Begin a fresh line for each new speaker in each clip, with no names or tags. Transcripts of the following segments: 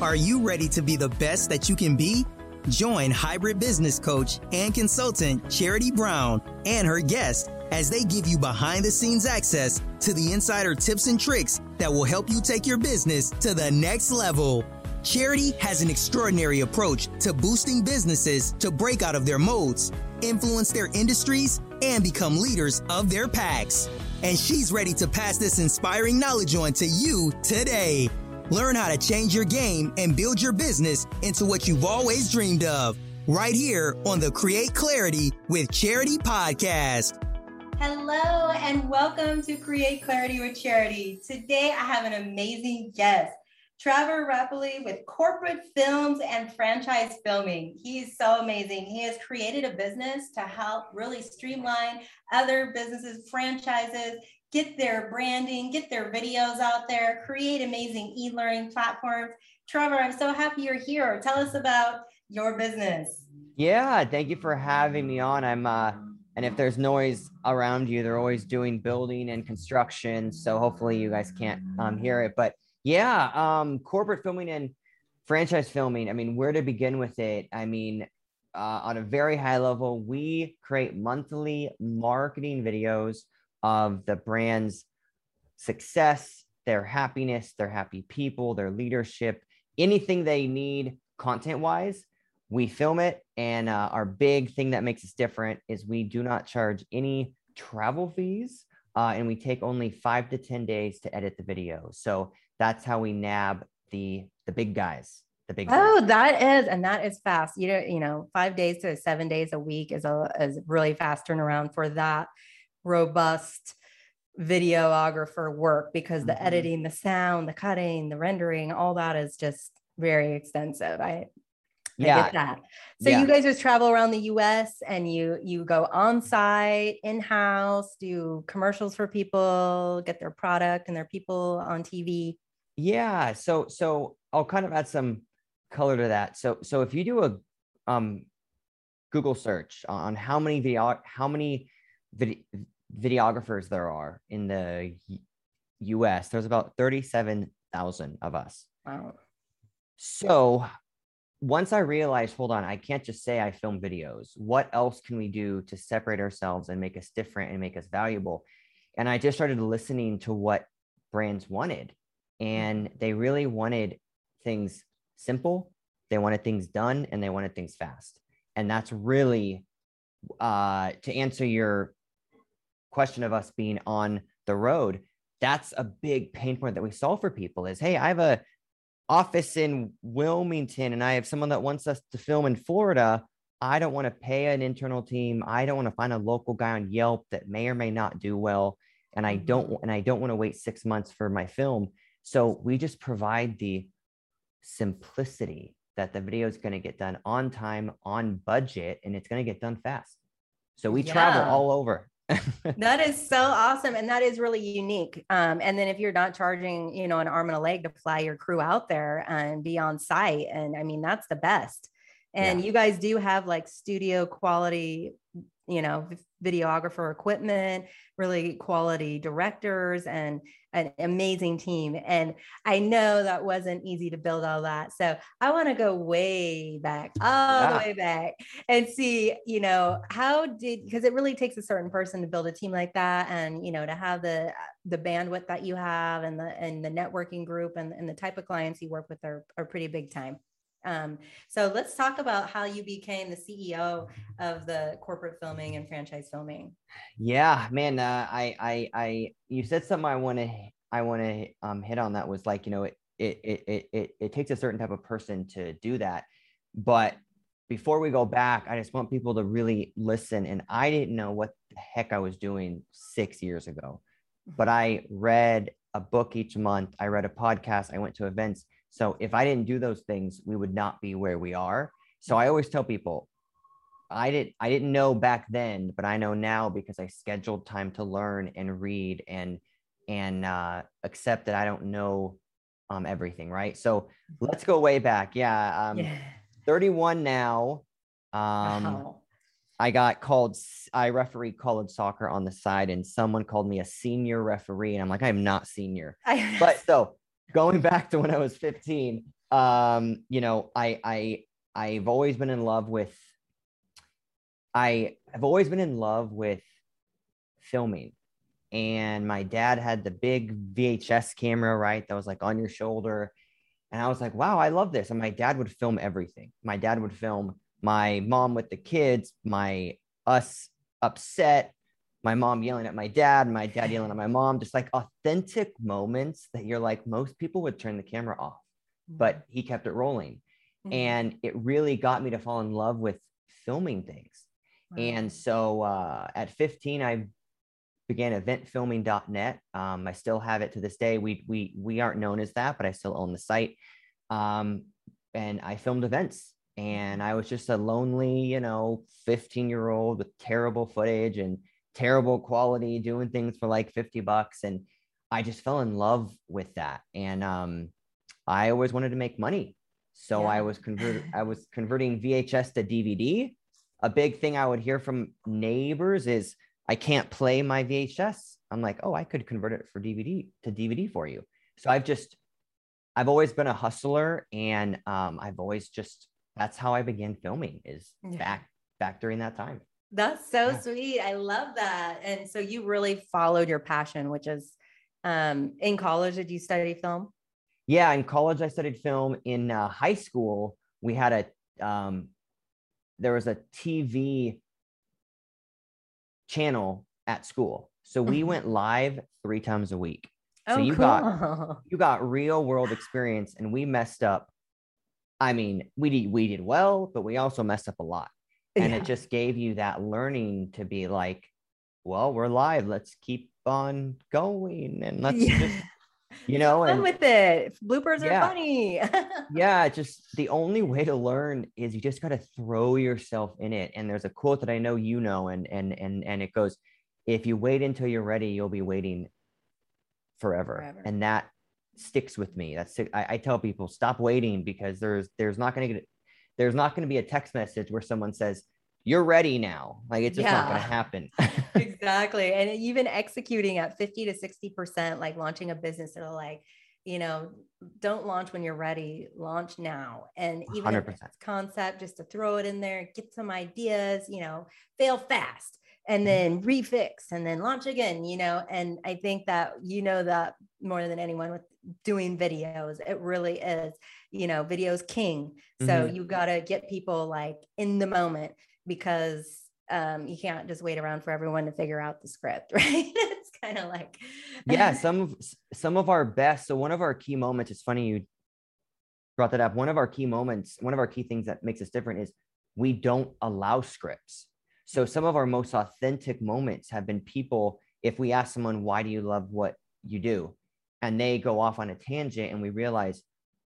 Are you ready to be the best that you can be? Join hybrid business coach and consultant Charity Brown and her guest as they give you behind the scenes access to the insider tips and tricks that will help you take your business to the next level. Charity has an extraordinary approach to boosting businesses to break out of their modes, influence their industries, and become leaders of their packs. And she's ready to pass this inspiring knowledge on to you today. Learn how to change your game and build your business into what you've always dreamed of. Right here on the Create Clarity with Charity podcast.
Hello, and welcome to Create Clarity with Charity. Today, I have an amazing guest, Trevor Rappleye with Corporate Films and Franchise Filming. He is so amazing. He has created a business to help really streamline other businesses, franchises, get their branding, get their videos out there, create amazing e learning platforms. Trevor, I'm so happy you're here. Tell us about your business.
Yeah, thank you for having me on. I'm, uh, and if there's noise around you, they're always doing building and construction. So hopefully you guys can't um, hear it. But yeah, um, corporate filming and franchise filming. I mean, where to begin with it? I mean, uh, on a very high level, we create monthly marketing videos of the brand's success, their happiness, their happy people, their leadership, anything they need content wise. We film it. And uh, our big thing that makes us different is we do not charge any travel fees. Uh, and we take only five to 10 days to edit the video. So that's how we nab the the big guys. The big
oh, guys. that is, and that is fast. You know, you know, five days to seven days a week is a is really fast turnaround for that robust videographer work because the mm-hmm. editing, the sound, the cutting, the rendering, all that is just very extensive. I yeah. I get that. So yeah. you guys just travel around the US and you you go on site, in-house, do commercials for people, get their product and their people on TV.
Yeah. So so I'll kind of add some color to that. So so if you do a um Google search on how many video how many vid- videographers there are in the US. There's about 37,000 of us. Wow. So once I realized, hold on, I can't just say I film videos. What else can we do to separate ourselves and make us different and make us valuable? And I just started listening to what brands wanted. And they really wanted things simple, they wanted things done, and they wanted things fast. And that's really uh, to answer your question of us being on the road that's a big pain point that we solve for people is hey i have a office in wilmington and i have someone that wants us to film in florida. I don't want to pay an internal team. I don't want to find a local guy on yelp that may or may not do well. And i don't mm-hmm. and i don't want to wait six months for my film. So we just provide the simplicity that the video is going to get done on time on budget and it's going to get done fast. So we yeah. travel all over
that is so awesome and that is really unique um, and then if you're not charging you know an arm and a leg to fly your crew out there and be on site and i mean that's the best and yeah. you guys do have like studio quality you know videographer equipment really quality directors and an amazing team and i know that wasn't easy to build all that so i want to go way back all yeah. the way back and see you know how did because it really takes a certain person to build a team like that and you know to have the the bandwidth that you have and the and the networking group and, and the type of clients you work with are, are pretty big time um, so let's talk about how you became the CEO of the corporate filming and franchise filming.
Yeah, man. Uh, I, I, I, you said something I want to, I want to um, hit on that was like, you know, it, it, it, it, it takes a certain type of person to do that. But before we go back, I just want people to really listen. And I didn't know what the heck I was doing six years ago, but I read a book each month. I read a podcast. I went to events so if I didn't do those things, we would not be where we are. So I always tell people, I didn't I didn't know back then, but I know now because I scheduled time to learn and read and and uh, accept that I don't know um, everything. Right. So let's go way back. Yeah. Um, yeah. 31 now. Um, wow. I got called, I referee college soccer on the side, and someone called me a senior referee. And I'm like, I'm not senior. I but so going back to when I was 15, um, you know, I I I've always been in love with I have always been in love with filming. And my dad had the big VHS camera, right? That was like on your shoulder. And I was like, wow, I love this. And my dad would film everything. My dad would film my mom with the kids, my us upset, my mom yelling at my dad, my dad yelling at my mom, just like authentic moments that you're like, most people would turn the camera off, but mm-hmm. he kept it rolling. Mm-hmm. And it really got me to fall in love with filming things. Wow. And so uh, at 15, I began eventfilming.net. Um, I still have it to this day. We, we, we aren't known as that, but I still own the site. Um, and I filmed events and I was just a lonely, you know, 15 year old with terrible footage and terrible quality doing things for like 50 bucks. And I just fell in love with that. And um, I always wanted to make money. So yeah. I was convert I was converting VHS to DVD. A big thing I would hear from neighbors is I can't play my VHS. I'm like, oh, I could convert it for DVD to DVD for you. So I've just I've always been a hustler and um, I've always just that's how I began filming is yeah. back back during that time.
That's so yeah. sweet. I love that. And so you really followed your passion, which is um, in college. Did you study film?
Yeah, in college I studied film. In uh, high school, we had a um, there was a TV channel at school, so we mm-hmm. went live three times a week. So oh, you cool. got you got real world experience, and we messed up I mean, we did we did well, but we also messed up a lot. And yeah. it just gave you that learning to be like, well, we're live. Let's keep on going and let's yeah. just you know
and with it bloopers yeah. are funny
yeah just the only way to learn is you just got to throw yourself in it and there's a quote that i know you know and and and and it goes if you wait until you're ready you'll be waiting forever, forever. and that sticks with me. That's I, I tell people stop waiting because there's there's not going to get there's not going to be a text message where someone says you're ready now. Like it's just yeah. not going to happen.
exactly. And even executing at 50 to 60%, like launching a business that'll like, you know, don't launch when you're ready, launch now. And even 100%. if it's concept, just to throw it in there, get some ideas, you know, fail fast and mm-hmm. then refix and then launch again, you know. And I think that you know that more than anyone with doing videos. It really is, you know, videos king. So mm-hmm. you got to get people like in the moment because um, you can't just wait around for everyone to figure out the script, right? it's kind of like
yeah, some of some of our best. So one of our key moments. It's funny you brought that up. One of our key moments, one of our key things that makes us different is we don't allow scripts. So some of our most authentic moments have been people. If we ask someone, "Why do you love what you do?" and they go off on a tangent and we realize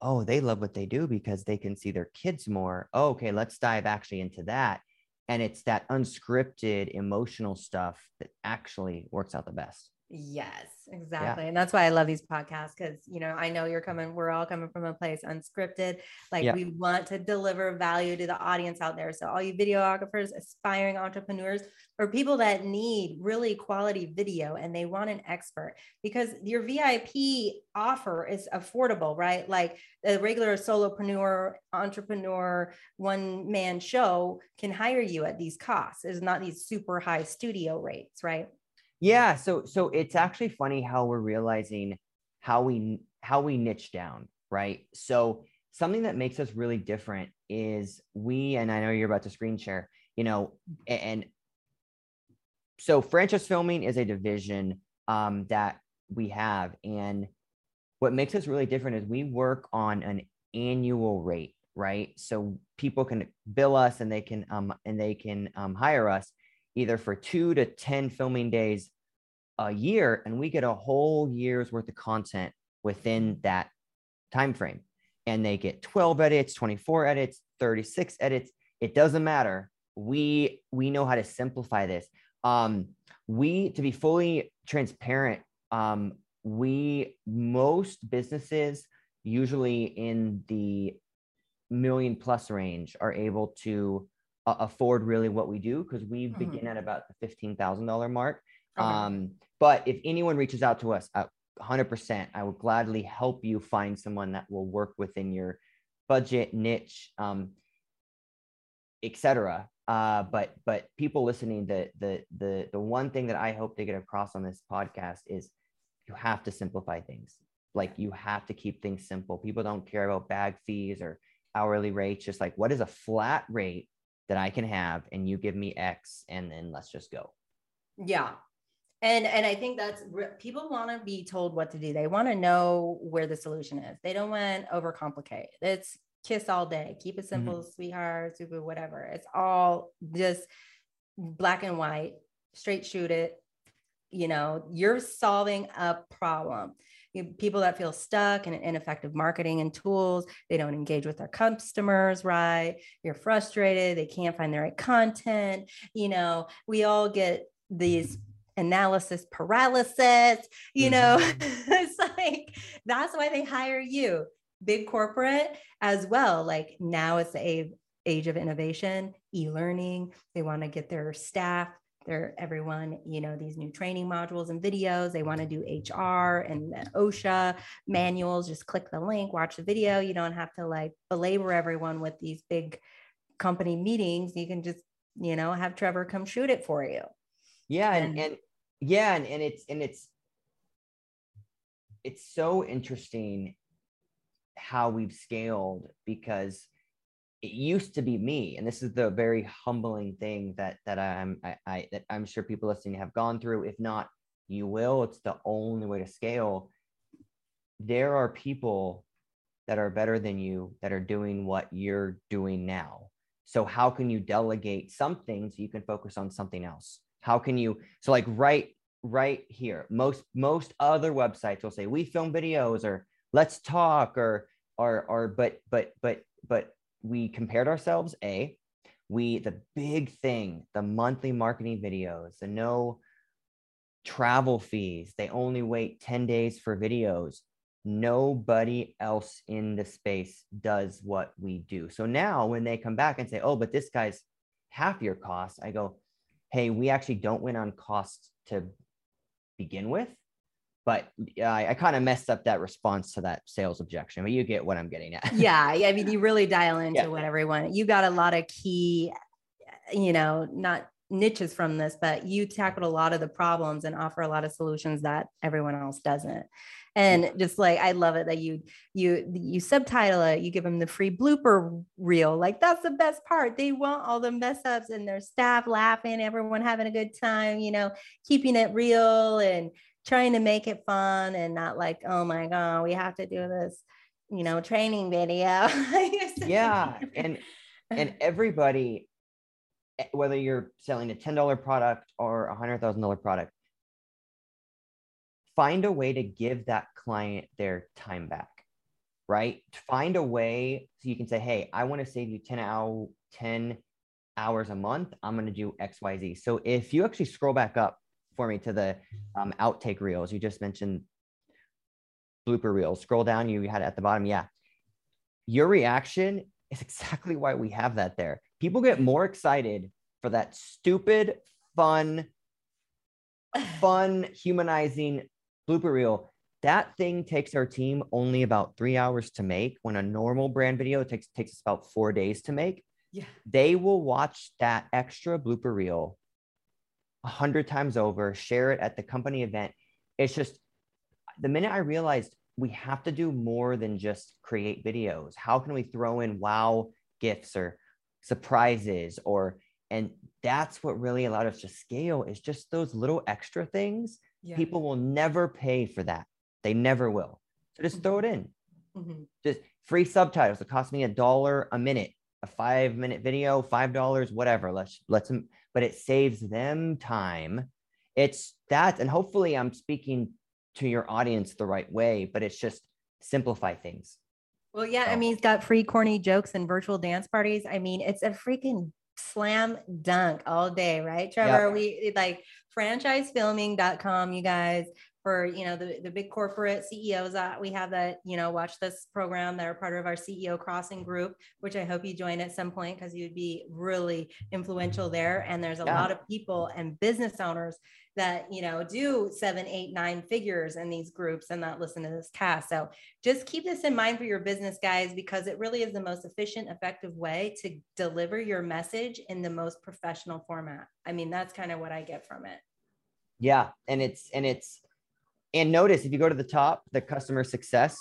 oh they love what they do because they can see their kids more oh, okay let's dive actually into that. And it's that unscripted emotional stuff that actually works out the best
Yes, exactly. Yeah. And that's why I love these podcasts because, you know, I know you're coming, we're all coming from a place unscripted. Like yeah. we want to deliver value to the audience out there. So, all you videographers, aspiring entrepreneurs, or people that need really quality video and they want an expert because your VIP offer is affordable, right? Like a regular solopreneur, entrepreneur, one man show can hire you at these costs. It's not these super high studio rates, right?
Yeah, so so it's actually funny how we're realizing how we how we niche down, right? So something that makes us really different is we and I know you're about to screen share, you know, and so franchise filming is a division um, that we have and what makes us really different is we work on an annual rate right so people can bill us and they can um and they can um, hire us either for two to 10 filming days a year and we get a whole year's worth of content within that time frame and they get 12 edits 24 edits 36 edits. It doesn't matter. We we know how to simplify this. Um we to be fully transparent um we most businesses usually in the million plus range are able to uh, afford really what we do because we mm-hmm. begin at about the $15,000 mark. Okay. Um, but if anyone reaches out to us, uh, 100%. I will gladly help you find someone that will work within your budget, niche, um, etc. Uh, but but people listening, the the the the one thing that I hope to get across on this podcast is you have to simplify things. Like you have to keep things simple. People don't care about bag fees or hourly rates. Just like what is a flat rate that I can have, and you give me X, and then let's just go.
Yeah, and and i think that's people want to be told what to do. They want to know where the solution is. They don't want to overcomplicate. It's kiss all day. Keep it simple mm-hmm. sweetheart super whatever. It's all just black and white straight shoot it. You know you're solving a problem people that feel stuck in ineffective marketing and tools they don't engage with their customers right you're frustrated they can't find the right content you know we all get these analysis paralysis you know mm-hmm. it's like that's why they hire you big corporate as well like now it's the age of innovation e-learning they want to get their staff their everyone you know these new training modules and videos they want to do hr and osha manuals just click the link watch the video. You don't have to like belabor everyone with these big company meetings. You can just you know have trevor come shoot it for you.
Yeah and, and yeah and, and it's and it's it's so interesting how we've scaled because it used to be me and this is the very humbling thing that that i'm I, I that i'm sure people listening have gone through. If not you will. It's the only way to scale. There are people that are better than you that are doing what you're doing now. So how can you delegate something so you can focus on something else? How can you so like right right here most most other websites will say we film videos or let's talk or or or but but but but we compared ourselves a we the big thing the monthly marketing videos the no travel fees they only wait 10 days for videos nobody else in the space does what we do so now when they come back and say oh but this guy's half your cost i go hey, we actually don't win on cost to begin with. But I, I kind of messed up that response to that sales objection, but you get what I'm getting at.
yeah. I mean, you really dial into yeah. what everyone, you got a lot of key, eh, you know, not niches from this, but you tackled a lot of the problems and offer a lot of solutions that everyone else doesn't and just like i love it that you you you subtitle it you give them the free blooper reel like that's the best part they want all the mess ups and their staff laughing everyone having a good time you know keeping it real and trying to make it fun and not like oh my god we have to do this you know training video.
Yeah and and everybody eh, whether you're selling a $10 product or a $100000 product find a way to give that client their time back right? Find a way so you can say hey i want to save you 10 hour 10 hours a month. I'm going to do xyz so if you actually scroll back up for me to the um, outtake reels. You just mentioned blooper reels. Scroll down you had it at the bottom. Yeah. Your reaction is exactly why we have that there. People get more excited for that stupid fun fun humanizing blooper reel, that thing takes our team only about three hours to make when a normal brand video takes takes us about four days to make.
Yeah.
They will watch that extra blooper reel a hundred times over, share it at the company event. It's just the minute I realized we have to do more than just create videos. How can we throw in wow gifts or surprises or and that's what really allowed us to scale is just those little extra things yeah. people will never pay for that. They never will. So just throw it in. Mm-hmm. Just free subtitles. It costs me a dollar a minute, a five minute video, five dollars, whatever. Let's let's them, but it saves them time. It's that, and hopefully I'm speaking to your audience the right way, but it's just simplify things.
Well, yeah, so. I mean, he's got free corny jokes and virtual dance parties. I mean, it's a freaking slam dunk all day, right, Trevor? Yep. We like franchisefilming.com, you guys, for you know the, the big corporate CEOs that we have that you know watch this program that are part of our CEO crossing group, which I hope you join at some point because you'd be really influential there. And there's a yeah. lot of people and business owners that you know do seven eight nine figures in these groups and not listen to this cast so just keep this in mind for your business guys because it really is the most efficient effective way to deliver your message in the most professional format i mean that's kind of what i get from it
yeah and it's and it's and notice if you go to the top the customer success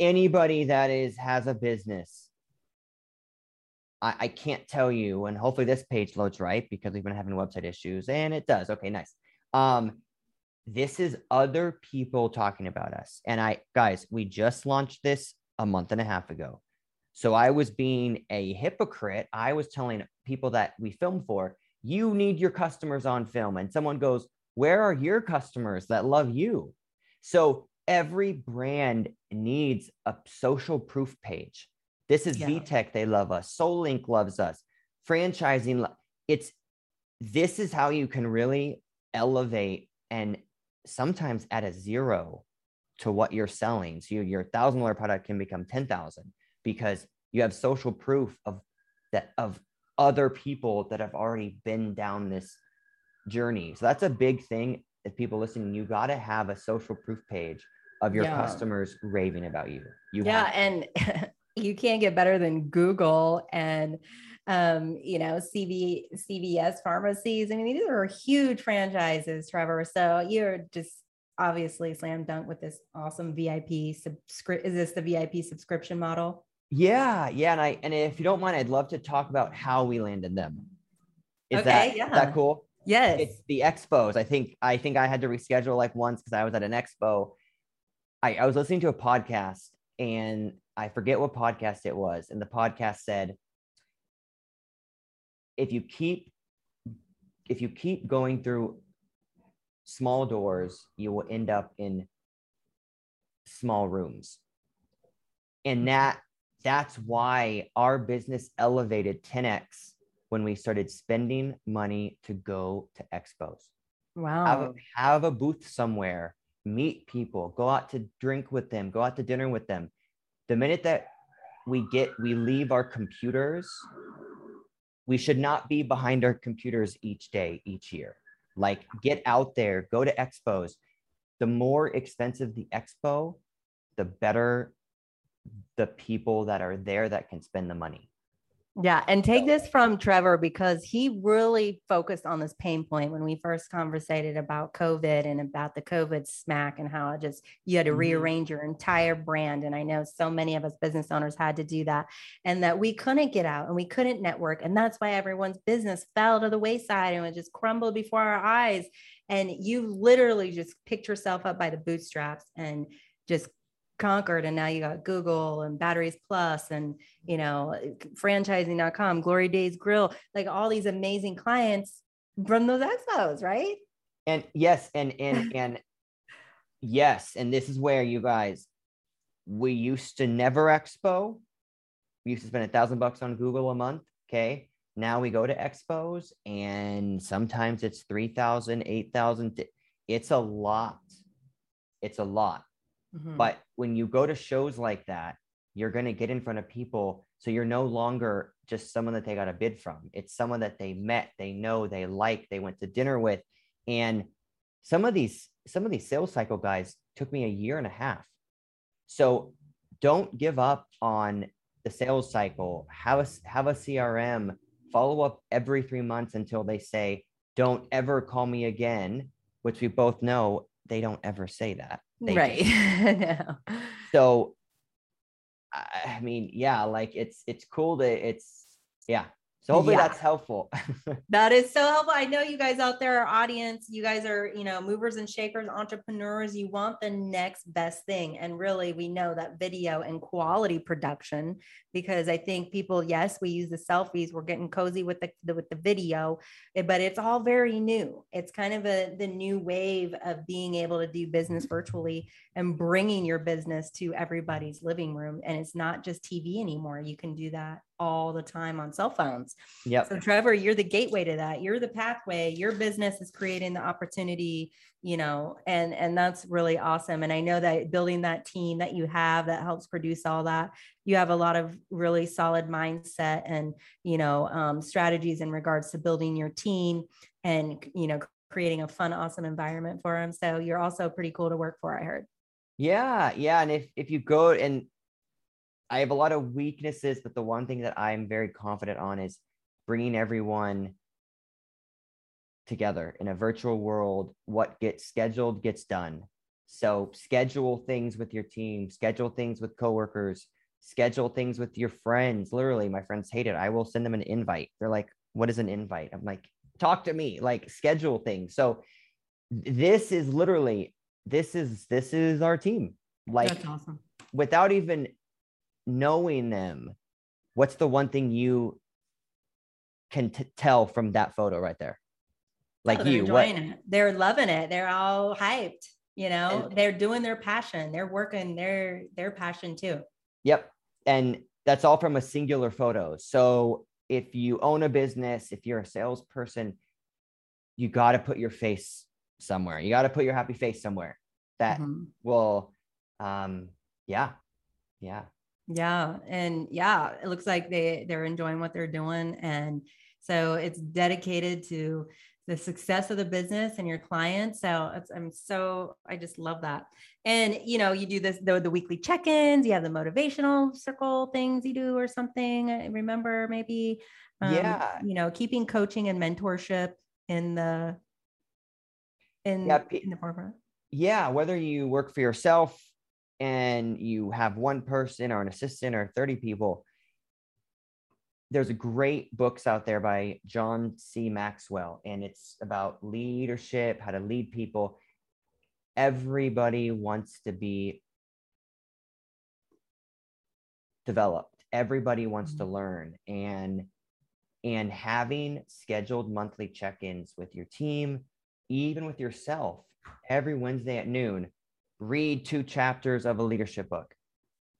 anybody that is has a business I, I can't tell you, and hopefully this page loads right because we've been having website issues, and it does. Okay, nice. Um, this is other people talking about us. And I, guys, we just launched this a month and a half ago. So I was being a hypocrite. I was telling people that we film for, you need your customers on film. And someone goes, Where are your customers that love you? So every brand needs a social proof page. This is yeah. VTech. They love us. SoulLink loves us. Franchising. It's this is how you can really elevate and sometimes add a zero to what you're selling. So you, your thousand dollar product can become 10,000 because you have social proof of that of other people that have already been down this journey. So that's a big thing. If people listening, you got to have a social proof page of your yeah. customers raving about you. You
yeah, and you can't get better than Google and um, you know, CV, CVS pharmacies. I mean, these are huge franchises, Trevor. So you're just obviously slam dunk with this awesome VIP subscript. Is this the VIP subscription model?
Yeah, yeah. And I and if you don't mind, I'd love to talk about how we landed them. Is
okay,
that,
yeah.
Is that cool?
Yes.
It's the expos. I think I think I had to reschedule like once because I was at an expo. I, I was listening to a podcast and I forget what podcast it was. And the podcast said, if you keep if you keep going through small doors, you will end up in small rooms. And hmm. that that's why our business elevated 10x when we started spending money to go to expos.
Wow.
Have, have a booth somewhere, meet people, go out to drink with them, go out to dinner with them the minute that we get we leave our computers we should not be behind our computers each day each year like get out there go to expos the more expensive the expo the better the people that are there that can spend the money
yeah, and take this from Trevor because he really focused on this pain point when we first conversated about COVID and about the COVID smack and how it just you had to mm-hmm. rearrange your entire brand. And I know so many of us business owners had to do that, and that we couldn't get out and we couldn't network, and that's why everyone's business fell to the wayside and it just crumbled before our eyes. And you literally just picked yourself up by the bootstraps and just conquered and now you got google and batteries plus and you know franchising.com glory days grill like all these amazing clients from those expos right?
And yes and and and yes and this is where you guys we used to never expo. We used to spend a thousand bucks on google a month okay? Now we go to expos and sometimes it's 3000 8000 it's a lot. It's a lot Mm-hmm. But when you go to shows like that, you're going to get in front of people. So you're no longer just someone that they got a bid from. It's someone that they met, they know, they like, they went to dinner with. And some of these, some of these sales cycle guys took me a year and a half. So don't give up on the sales cycle. Have a, have a CRM, follow up every three months until they say, don't ever call me again, which we both know they don't ever say that.
Right. no.
So, I mean, yeah, like it's it's cool that it's yeah so hopefully yeah. that's helpful.
that is so helpful. I know you guys out there, our audience, you guys are, you know, movers and shakers, entrepreneurs. You want the next best thing. And really, we know that video and quality production, because I think people, yes, we use the selfies, we're getting cozy with the, the with the video, eh, but it's all very new. It's kind of a the new wave of being able to do business virtually and bringing your business to everybody's living room. And it's not just TV anymore. You can do that all the time on cell phones.
Yeah.
So Trevor, you're the gateway to that. You're the pathway. Your business is creating the opportunity, you know, and and that's really awesome. And I know that building that team that you have that helps produce all that, you have a lot of really solid mindset and you know um, strategies in regards to building your team and you know creating a fun, awesome environment for them. So you're also pretty cool to work for. I heard.
Yeah, yeah, and if if you go and I have a lot of weaknesses, but the one thing that I'm very confident on is bringing everyone together in a virtual world. What gets scheduled gets done. So schedule things with your team, schedule things with coworkers, schedule things with your friends. Literally, my friends hate it. I will send them an invite. They're like, "What is an invite?" I'm like, "Talk to me." Like schedule things. So this is literally this is this is our team. Like
That's awesome.
without even knowing them, what's the one thing you can t- tell from that photo right there? Like
Oh,
you, what?
it. They're loving it. They're all hyped. You know,
And-
they're doing their passion. They're working their their passion too.
Yep. And that's all from a singular photo. So if you own a business, if you're a salesperson, you got to put your face somewhere. You got to put your happy face somewhere that
Mhm.
will, um, yeah, yeah.
Yeah, and yeah, it looks like they they're enjoying what they're doing, and so it's dedicated to the success of the business and your clients. So it's, I'm so I just love that. And you know, you do this the, the weekly check-ins. You have the motivational circle things you do or something. I remember maybe, um,
Yeah.
You know, keeping coaching and mentorship in the in
Yeah,
in the forefront.
yeah, whether you work for yourself and you have one person or an assistant or 30 people, there's a great books out there by John C. Maxwell, and it's about leadership, how to lead people. Everybody wants to be developed. Everybody wants to mm-hmm. learn and and having scheduled monthly check-ins with your team, even with yourself, every Wednesday at noon, read two chapters of a leadership book.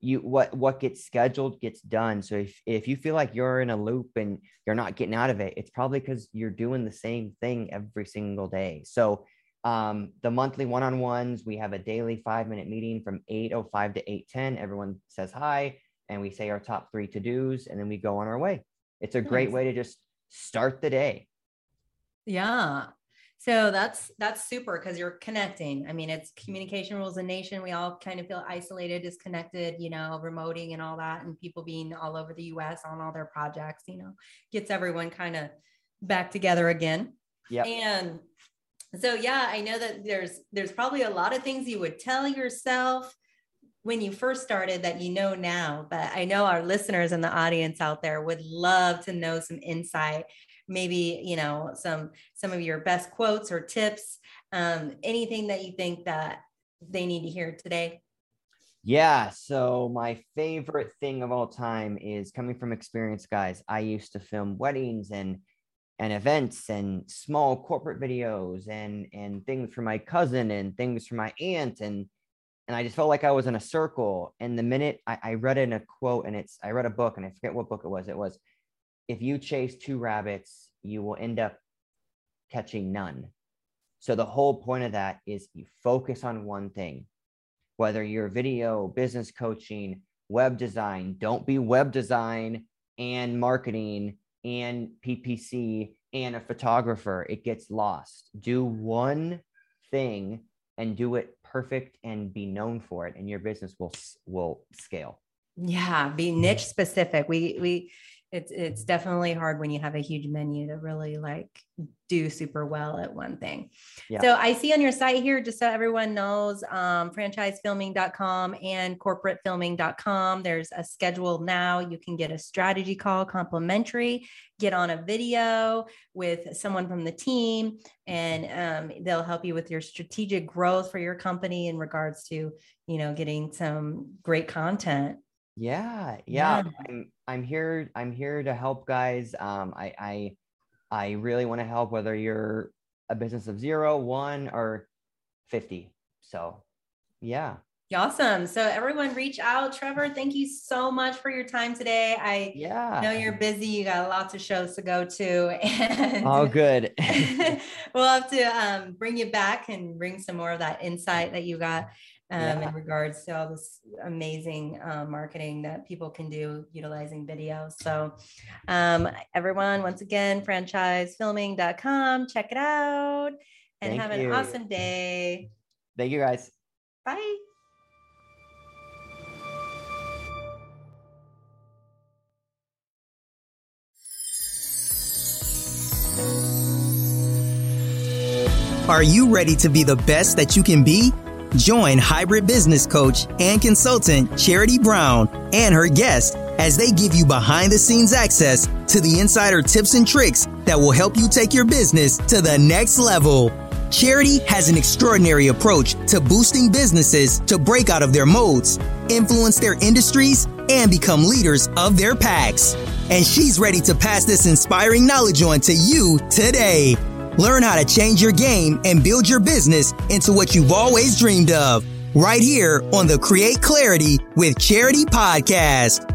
You what what gets scheduled gets done. So if if you feel like you're in a loop and you're not getting out of it, it's probably because you're doing the same thing every single day. So um, the monthly one-on-ones, we have a daily five-minute meeting from 8:05 to 8:10. Everyone says hi, and we say our top three to-dos, and then we go on our way. It's a great way to just start the day.
Yeah. So that's that's super because you're connecting. I mean, it's communication rules a nation. We all kind of feel isolated, disconnected, you know, remoting and all that, and people being all over the US on all their projects, you know, gets everyone kind of back together again.
Yeah.
And so yeah, I know that there's there's probably a lot of things you would tell yourself when you first started that you know now, but I know our listeners and the audience out there would love to know some insight maybe you know some some of your best quotes or tips um, anything that you think that they need to hear today
Yeah. So my favorite thing of all time is coming from experience, guys. I used to film weddings and and events and small corporate videos and and things for my cousin and things for my aunt and and I just felt like I was in a circle. And the minute I, I read in a quote and it's I read a book and I forget what book it was. It was if you chase two rabbits, you will end up catching none. So the whole point of that is you focus on one thing whether you're video, business coaching, web design, don't be web design and marketing and PPC and a photographer. It gets lost. Do one thing and do it perfect and be known for it and your business will will scale.
yeah be niche specific we we it's it's definitely hard when you have a huge menu to really like do super well at one thing.
Yeah.
so i see on your site here just so everyone knows um, franchisefilming.com and corporatefilming.com there's a schedule now. You can get a strategy call complimentary get on a video with someone from the team and um, they'll help you with your strategic growth for your company in regards to you know getting some great content
Yeah, yeah.
Yeah.
I'm I'm here. I'm here to help guys. Um, I I I really want to help whether you're a business of zero, one, or fifty. So, yeah.
Awesome. So everyone reach out. Trevor, thank you so much for your time today. I
yeah.
know you're busy. You got lots of shows to go to. And
oh, good.
we'll have to um, bring you back and bring some more of that insight that you got um, yeah. in regards to all this amazing uh, marketing that people can do utilizing video. So um, everyone, once again, franchisefilming.com, check it out and Thank have you. an awesome day.
Thank you guys.
Bye.
Are you ready to be the best that you can be? Join hybrid business coach and consultant Charity Brown and her guest as they give you behind the scenes access to the insider tips and tricks that will help you take your business to the next level. Charity has an extraordinary approach to boosting businesses to break out of their modes, influence their industries, and become leaders of their packs. And she's ready to pass this inspiring knowledge on to you today. Learn how to change your game and build your business into what you've always dreamed of. Right here on the Create Clarity with Charity podcast.